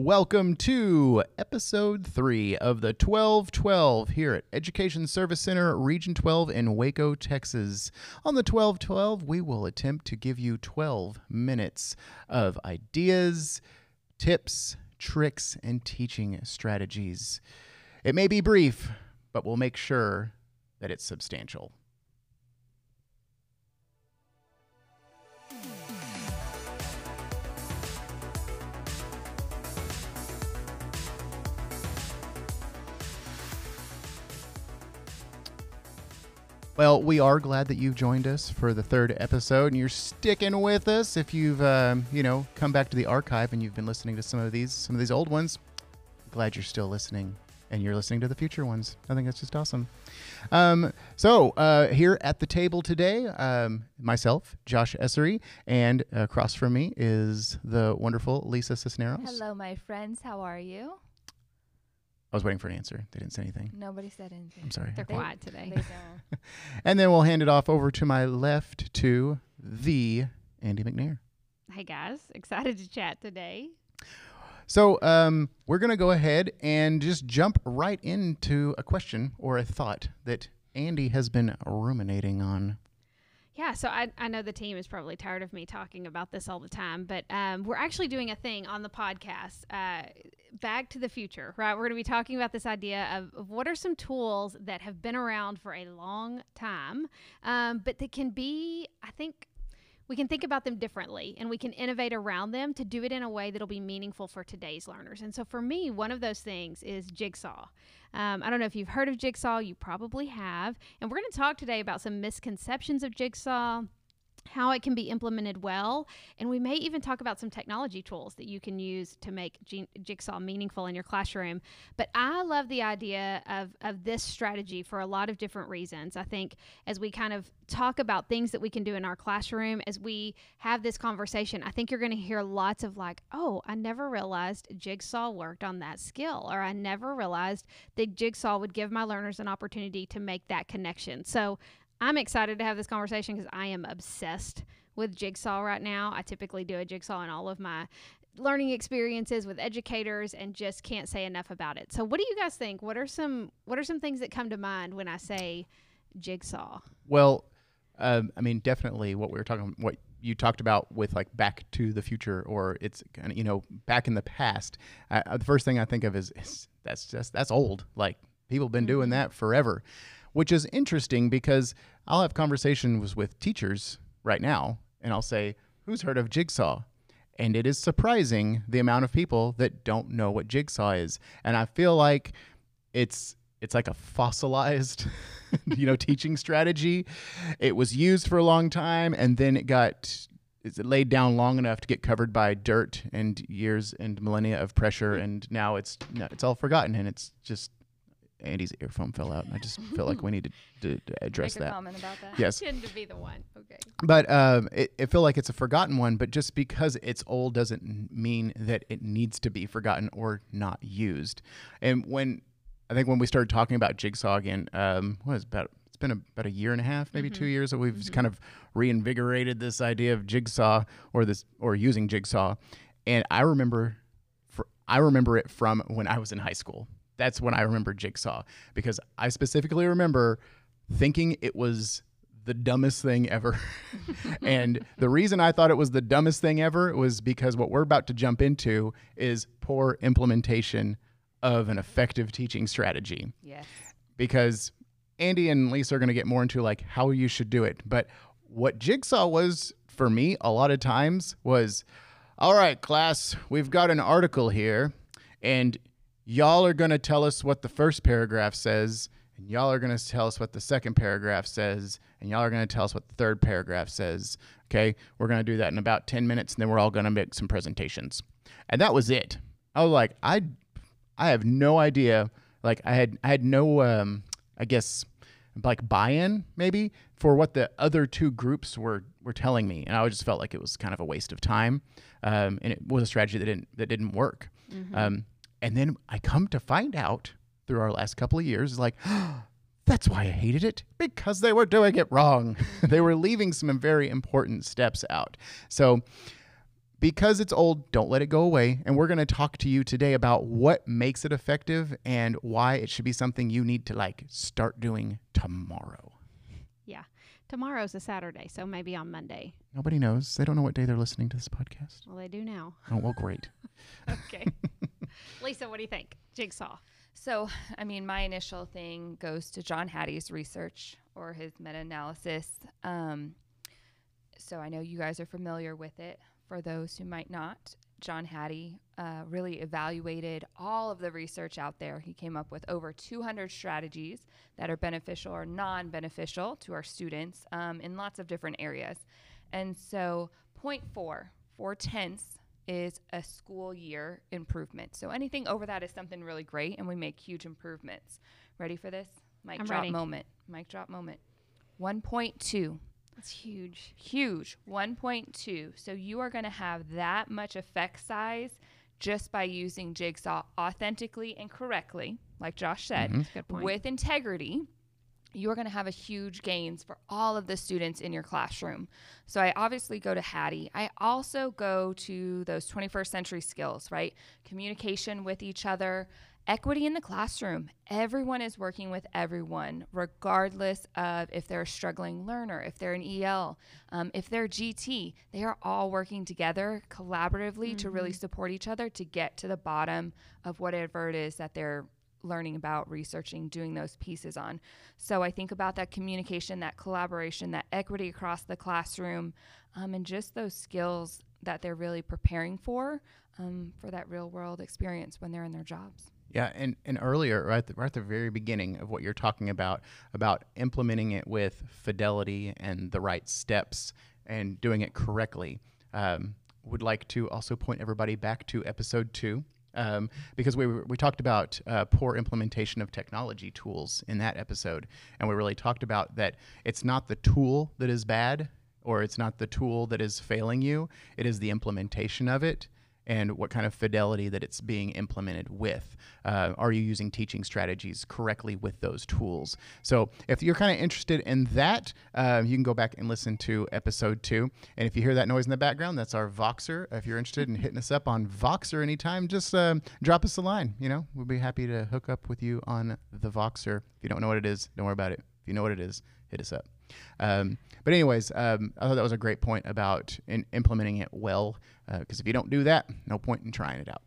Welcome to episode three of the 1212 here at Education Service Center, Region 12 in Waco, Texas. On the 1212, we will attempt to give you 12 minutes of ideas, tips, tricks, and teaching strategies. It may be brief, but we'll make sure that it's substantial. Well, we are glad that you've joined us for the third episode, and you're sticking with us. If you've, um, you know, come back to the archive and you've been listening to some of these, some of these old ones, glad you're still listening, and you're listening to the future ones. I think that's just awesome. Um, so uh, here at the table today, um, myself, Josh Essery, and across from me is the wonderful Lisa Cisneros. Hello, my friends. How are you? I was waiting for an answer. They didn't say anything. Nobody said anything. I'm sorry. They're They- quiet today. They don't. And then we'll hand it off over to my left to the Andy McNair. Hey guys, excited to chat today. So um, we're going to go ahead and just jump right into a question or a thought that Andy has been ruminating on. Yeah, so I, I know the team is probably tired of me talking about this all the time, but um, we're actually doing a thing on the podcast, uh, Back to the Future, right? We're going to be talking about this idea of, of what are some tools that have been around for a long time, um, but that can be, I think, we can think about them differently and we can innovate around them to do it in a way that'll be meaningful for today's learners. And so for me, one of those things is Jigsaw. Um, I don't know if you've heard of Jigsaw, you probably have. And we're going to talk today about some misconceptions of Jigsaw. How it can be implemented well, and we may even talk about some technology tools that you can use to make Jigsaw meaningful in your classroom. But I love the idea of, of this strategy for a lot of different reasons. I think as we kind of talk about things that we can do in our classroom, as we have this conversation, I think you're going to hear lots of like, oh, I never realized Jigsaw worked on that skill, or I never realized that Jigsaw would give my learners an opportunity to make that connection. So I'm excited to have this conversation because I am obsessed with Jigsaw right now. I typically do a Jigsaw in all of my learning experiences with educators and just can't say enough about it. So what do you guys think? What are some what are some things that come to mind when I say Jigsaw? Well, um, I mean, definitely what we were talking, what you talked about with like Back to the Future, or it's kind of you know back in the past. The first thing I think of is, is that's just that's old. Like people have been doing that forever, which is interesting because I'll have conversations with teachers right now, and I'll say, "Who's heard of Jigsaw?" And it is surprising the amount of people that don't know what Jigsaw is, and I feel like it's it's like a fossilized you know teaching strategy. It was used for a long time and then it got it's laid down long enough to get covered by dirt and years and millennia of pressure and now it's it's all forgotten and it's just andy's earphone fell out and i just feel like we need to, to, to address Make a that comment about that. yes Tend to be the one. Okay. but um, it, it feel like it's a forgotten one. But just because it's old doesn't mean that it needs to be forgotten or not used. And when I think when we started talking about Jigsaw again, um, what is about? It's been about a year and a half, maybe two years that we've kind of reinvigorated this idea of Jigsaw or this or using Jigsaw. And I remember, fr I remember it from when I was in high school. That's when I remember Jigsaw because I specifically remember thinking it was the dumbest thing ever. and the reason I thought it was the dumbest thing ever was because what we're about to jump into is poor implementation of an effective teaching strategy. Yes. Because Andy and Lisa are going to get more into like how you should do it. But what Jigsaw was for me a lot of times was all right, class, we've got an article here, and y'all are going to tell us what the first paragraph says, and y'all are going to tell us what the second paragraph says, and y'all are going to tell us what the third paragraph says. Okay, we're going to do that in about 10 minutes, and then we're all going to make some presentations. And that was it. I was like, I, I have no idea. Like, I had, I had no, um, I guess, like buy-in maybe for what the other two groups were were telling me, and I just felt like it was kind of a waste of time, um, and it was a strategy that didn't that didn't work. Um, and then I come to find out through our last couple of years, like. That's why I hated it because they were doing it wrong. they were leaving some very important steps out. So, because it's old, don't let it go away. And we're going to talk to you today about what makes it effective and why it should be something you need to like start doing tomorrow. Yeah. Tomorrow's a Saturday, so maybe on Monday. Nobody knows. They don't know what day they're listening to this podcast. Well, they do now. Oh, well, great. Okay. Lisa, what do you think? Jigsaw. So, I mean, my initial thing goes to John Hattie's research or his meta analysis. Um, so, I know you guys are familiar with it. For those who might not, John Hattie uh, really evaluated all of the research out there. He came up with over 200 strategies that are beneficial or non beneficial to our students um, in lots of different areas. And so, point four, four tenths is a school year improvement. So anything over that is something really great, and we make huge improvements. Ready for this? Mic I'm drop ready. moment. Mic drop moment. 1.2. That's huge. Huge. 1.2. So you are going to have that much effect size just by using Jigsaw authentically and correctly, like Josh said, Mhm. That's a good point. with integrity, you're going to have a huge gains for all of the students in your classroom. So I obviously go to Hattie. I also go to those 21st century skills, right? Communication with each other, equity in the classroom. Everyone is working with everyone, regardless of if they're a struggling learner, if they're an EL, um, if they're GT. They are all working together collaboratively to really support each other to get to the bottom of whatever it is that they're learning about, researching, doing those pieces on. So I think about that communication, that collaboration, that equity across the classroom, um, and just those skills that they're really preparing for um, for that real world experience when they're in their jobs. Yeah, and, and earlier, right the, right at the very beginning of what you're talking about, about implementing it with fidelity and the right steps and doing it correctly, um, would like to also point everybody back to episode two. Um, because we, we talked about uh, poor implementation of technology tools in that episode. And we really talked about that it's not the tool that is bad or it's not the tool that is failing you, it is the implementation of it and what kind of fidelity that it's being implemented with. Uh, are you using teaching strategies correctly with those tools? So, if you're kind of interested in that, uh, you can go back and listen to episode two. And if you hear that noise in the background, that's our Voxer. If you're interested in hitting us up on Voxer anytime, just um, drop us a line. You know, we'll be happy to hook up with you on the Voxer. If you don't know what it is, don't worry about it. If you know what it is, hit us up. Um, but anyways, um, I thought that was a great point about in implementing it well. Because if you don't do that, no point in trying it out.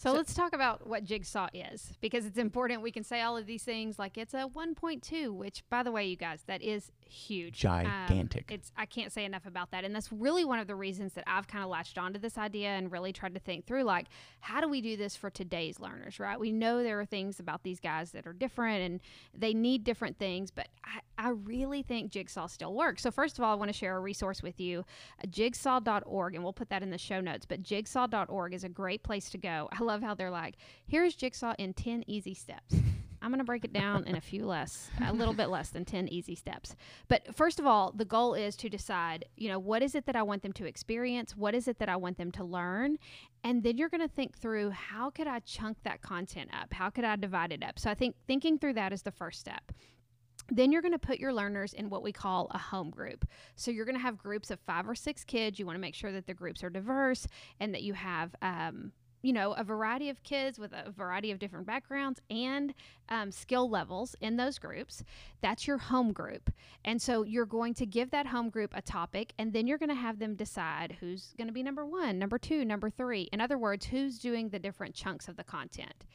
So, let's talk about what Jigsaw is because it's important. We can say all of these things like it's a 1.2, which, by the way, you guys, that is huge. Um, Gigantic. it's I can't say enough about that, and that's really one of the reasons that I've kind of latched onto this idea and really tried to think through like how do we do this for today's learners, right? We know there are things about these guys that are different and they need different things, but I, I really think Jigsaw still works. So first of all, I want to share a resource with you, uh, jigsaw.org, and we'll put that in the show notes. But jigsaw.org is a great place to go. I love how they're like, here's Jigsaw in 10 easy steps. I'm going to break it down in a few less, a little bit less than 10 easy steps. But first of all, the goal is to decide, you know, what is it that I want them to experience? What is it that I want them to learn? And then you're going to think through how could I chunk that content up? How could I divide it up? So I think thinking through that is the first step. Then you're going to put your learners in what we call a home group. So you're going to have groups of five or six kids. You want to make sure that the groups are diverse and that you have, um, you know, a variety of kids with a variety of different backgrounds and um, skill levels in those groups. That's your home group. And so you're going to give that home group a topic, and then you're going to have them decide who's going to be number one, number two, number three. In other words, who's doing the different chunks of the content.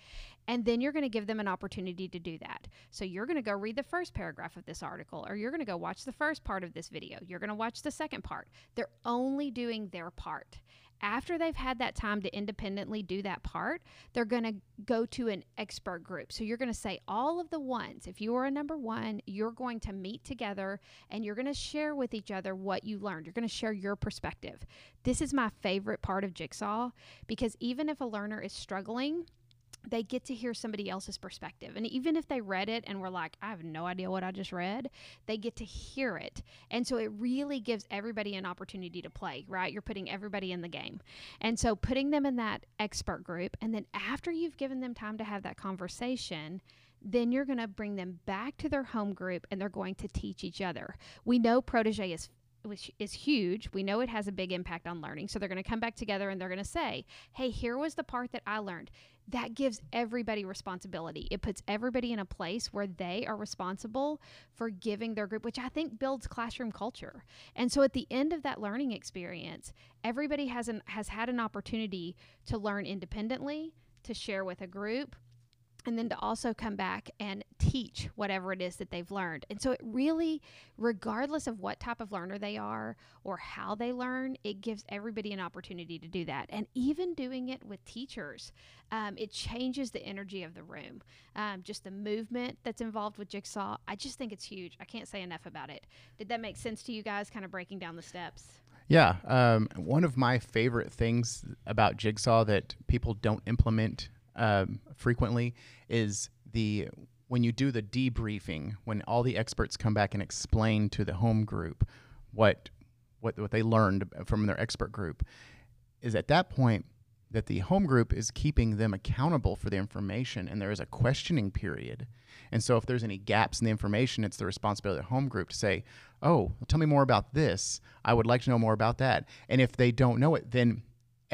And then you're going to give them an opportunity to do that. So you're going to go read the first paragraph of this article, or you're going to go watch the first part of this video. You're going to watch the second part. They're only doing their part. After they've had that time to independently do that part, they're going to go to an expert group. So you're going to say all of the ones. If you are a number one, you're going to meet together and you're going to share with each other what you learned. You're going to share your perspective. This is my favorite part of Jigsaw because even if a learner is struggling, they get to hear somebody else's perspective. And even if they read it and were like, I have no idea what I just read, they get to hear it. And so it really gives everybody an opportunity to play, right? You're putting everybody in the game. And so putting them in that expert group, and then after you've given them time to have that conversation, then you're going to bring them back to their home group and they're going to teach each other. We know protege is which is huge. We know it has a big impact on learning. So they're going to come back together and they're going to say, "Hey, here was the part that I learned." That gives everybody responsibility. It puts everybody in a place where they are responsible for giving their group, which I think builds classroom culture. And so at the end of that learning experience, everybody has an has had an opportunity to learn independently, to share with a group, and then to also come back and teach whatever it is that they've learned. And so it really, regardless of what type of learner they are or how they learn, it gives everybody an opportunity to do that. And even doing it with teachers, um, it changes the energy of the room. Um, just the movement that's involved with Jigsaw, I just think it's huge. I can't say enough about it. Did that make sense to you guys, kind of breaking down the steps? Yeah. Um, one of my favorite things about Jigsaw that people don't implement um, frequently is the when you do the debriefing, when all the experts come back and explain to the home group what what what they learned from their expert group, is at that point that the home group is keeping them accountable for the information and there is a questioning period. And so if there's any gaps in the information, it's the responsibility of the home group to say, "Oh, tell me more about this. I would like to know more about that." And if they don't know it, then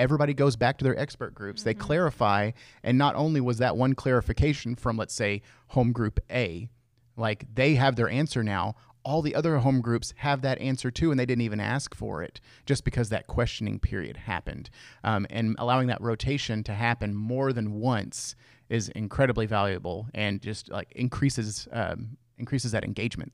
everybody goes back to their expert groups. Mm-hmm. They clarify, and not only was that one clarification from, let's say, home group A, like they have their answer now. All the other home groups have that answer too, and they didn't even ask for it just because that questioning period happened. Um, and allowing that rotation to happen more than once is incredibly valuable and just like increases um, increases that engagement.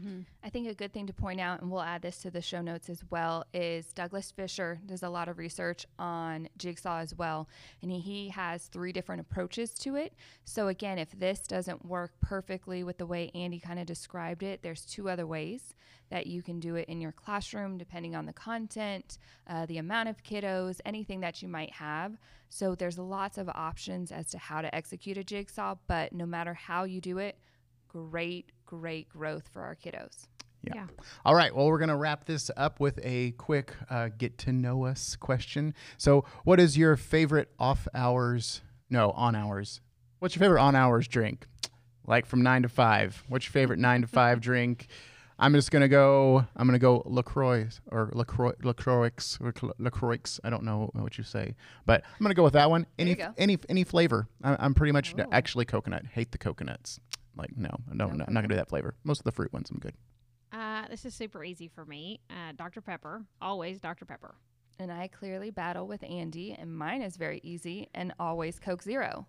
Mm-hmm. I think a good thing to point out, and we'll add this to the show notes as well, is Douglas Fisher does a lot of research on Jigsaw as well. And he, he has three different approaches to it. So, again, if this doesn't work perfectly with the way Andy kind of described it, there's two other ways that you can do it in your classroom, depending on the content, uh, the amount of kiddos, anything that you might have. So, there's lots of options as to how to execute a jigsaw, but no matter how you do it, great, great growth for our kiddos. Yeah. yeah. All right. Well, we're going to wrap this up with a quick uh, get to know us question. So, what is your favorite off hours? No, on hours. What's your favorite on hours drink? Like from nine to five. What's your favorite nine to five drink? I'm just gonna go. I'm gonna go Lacroix or Lacroix, Lacroix, Lacroix. I don't know what you say, but I'm gonna go with that one. Any any any flavor. I, am pretty much oh. actually coconut. Hate the coconuts. Like no, no, no, I'm not gonna do that flavor. Most of the fruit ones, I'm good. Uh, this is super easy for me. Uh, Dr. Pepper, always Dr. Pepper. And I clearly battle with Andy, and mine is very easy and always Coke Zero.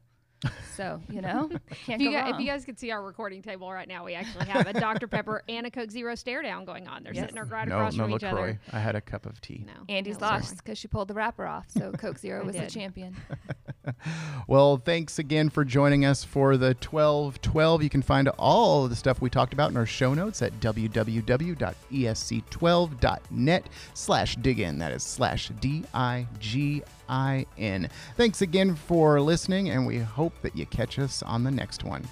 So you know, if you, guys, if you, guys, could see our recording table right now, we actually have a Dr Pepper and a Coke Zero stare down going on. They're yes. sitting right no, across no from LaCroix. each other. I had a cup of tea. No, Andy's no, lost because she pulled the wrapper off. So Coke Zero was the champion. Well, thanks again for joining us for the 1212. You can find all the stuff we talked about in our show notes at www.esc12.net slash dig in. That is slash D I G I N. Thanks again for listening, and we hope that you catch us on the next one.